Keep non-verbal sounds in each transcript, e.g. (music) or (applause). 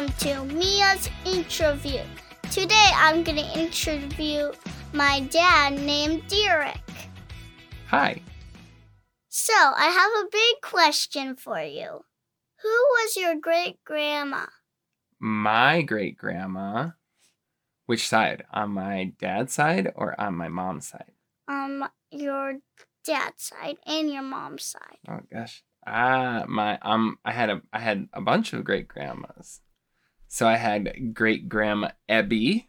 welcome to Mia's interview. Today I'm going to interview my dad named Derek. Hi. So, I have a big question for you. Who was your great grandma? My great grandma. Which side? On my dad's side or on my mom's side? Um, your dad's side and your mom's side. Oh gosh. Ah, my um I had a I had a bunch of great grandmas. So I had great grandma Ebby,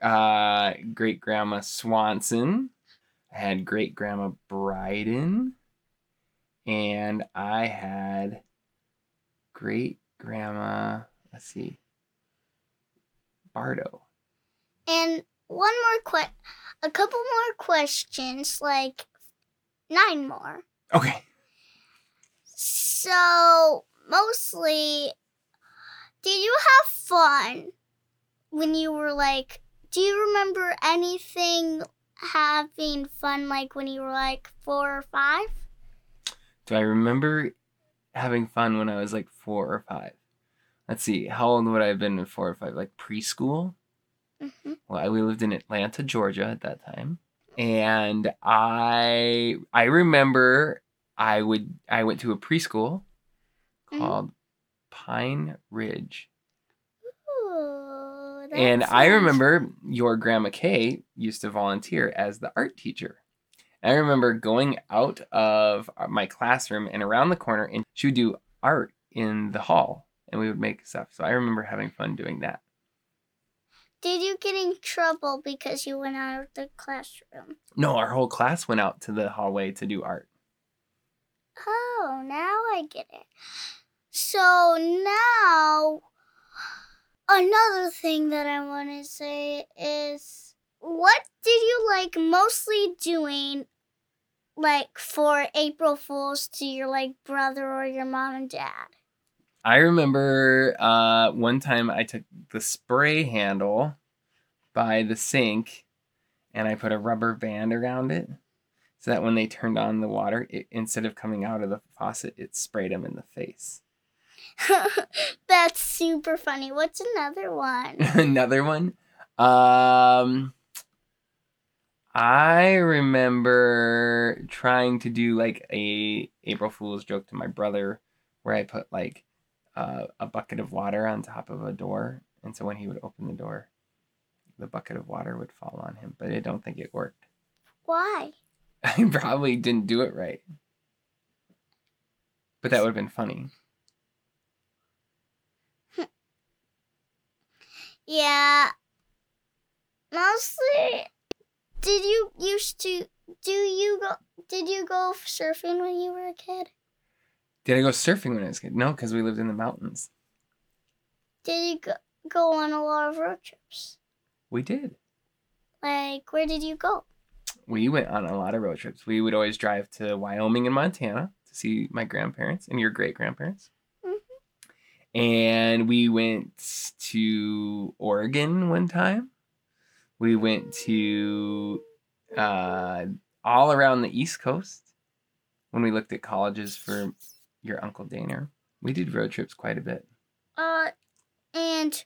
uh great grandma Swanson, I had great grandma Bryden, and I had great grandma, let's see, Bardo. And one more que- a couple more questions, like nine more. Okay. So, mostly, did you have fun when you were like, do you remember anything having fun like when you were like four or five? Do I remember having fun when I was like four or five? Let's see, how old would I have been in four or five? Like preschool? Mm-hmm. Well, I- we lived in Atlanta, Georgia at that time. And I I remember I would I went to a preschool Mhm. called Pine Ridge. Ooh, And I remember your grandma Kay used to volunteer as the art teacher. I remember going out of my classroom and around the corner, and she would do art in the hall, and we would make stuff. So I remember having fun doing that. Did you get in trouble because you went out of the classroom? No, our whole class went out to the hallway to do art. Oh, now I get it. So now, another thing that I want to say is what did you like mostly doing, like for April Fools to your like brother or your mom and dad? I remember uh, one time I took the spray handle by the sink and I put a rubber band around it so that when they turned on the water, it, instead of coming out of the faucet, it sprayed them in the face. (laughs) That's super funny. What's another one? (laughs) Another one. Um, I remember trying to do like a April Fool's joke to my brother, where I put like uh, a bucket of water on top of a door, and so when he would open the door, the bucket of water would fall on him. But I don't think it worked. Why? (laughs) I probably didn't do it right. But that would have been funny. Yeah. Mostly did you used to do you go did you go surfing when you were a kid? Did I go surfing when I was a kid? No, because we lived in the mountains. Did you go, go on a lot of road trips? We did. Like where did you go? we went on a lot of road trips. We would always drive to Wyoming and Montana to see my grandparents and your great grandparents. And we went to Oregon one time. We went to uh, all around the East Coast when we looked at colleges for your Uncle Daner. We did road trips quite a bit. Uh and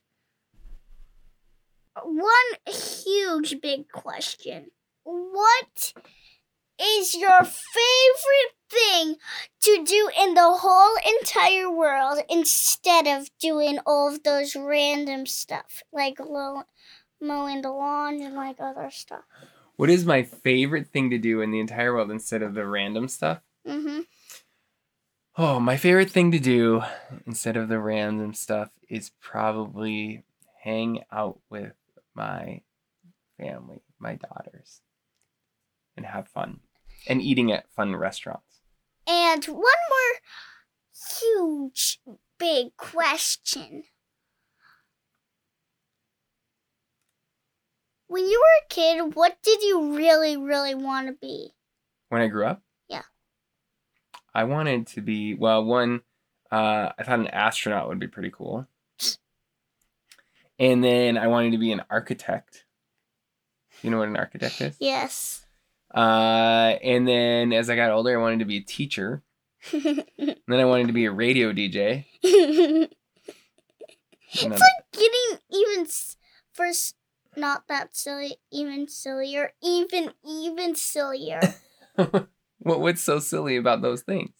one huge big question. What is your favorite thing to do in the whole entire world instead of doing all of those random stuff like mowing the lawn and like other stuff? What is my favorite thing to do in the entire world instead of the random stuff? Mm-hmm. Oh, my favorite thing to do instead of the random stuff is probably hang out with my family, my daughters, and have fun and eating at fun restaurants. And one more huge big question. When you were a kid, what did you really, really want to be? When I grew up, Yeah. I wanted to be well. One, uh, I thought an astronaut would be pretty cool, and then I wanted to be an architect. You know what an architect is? Yes. Uh, and then as I got older, I wanted to be a teacher. And (laughs) then I wanted to be a radio DJ. It's Another- like getting even s- first not that silly, even sillier, even even sillier. (laughs) what what's so silly about those things?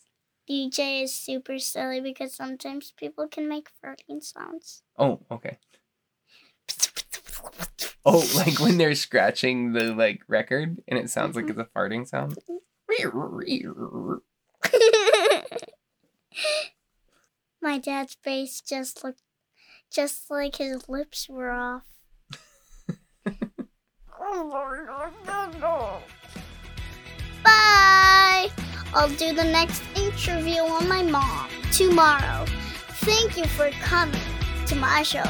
DJ is super silly because sometimes people can make farting sounds. Oh, okay. (laughs) Oh, like when they're scratching the like record and it sounds like mm-hmm. it's a farting sound. (laughs) My dad's face just looked just like his lips were off. (laughs) Bye! I'll do the next interview on my mom tomorrow. Thank you for coming to my show.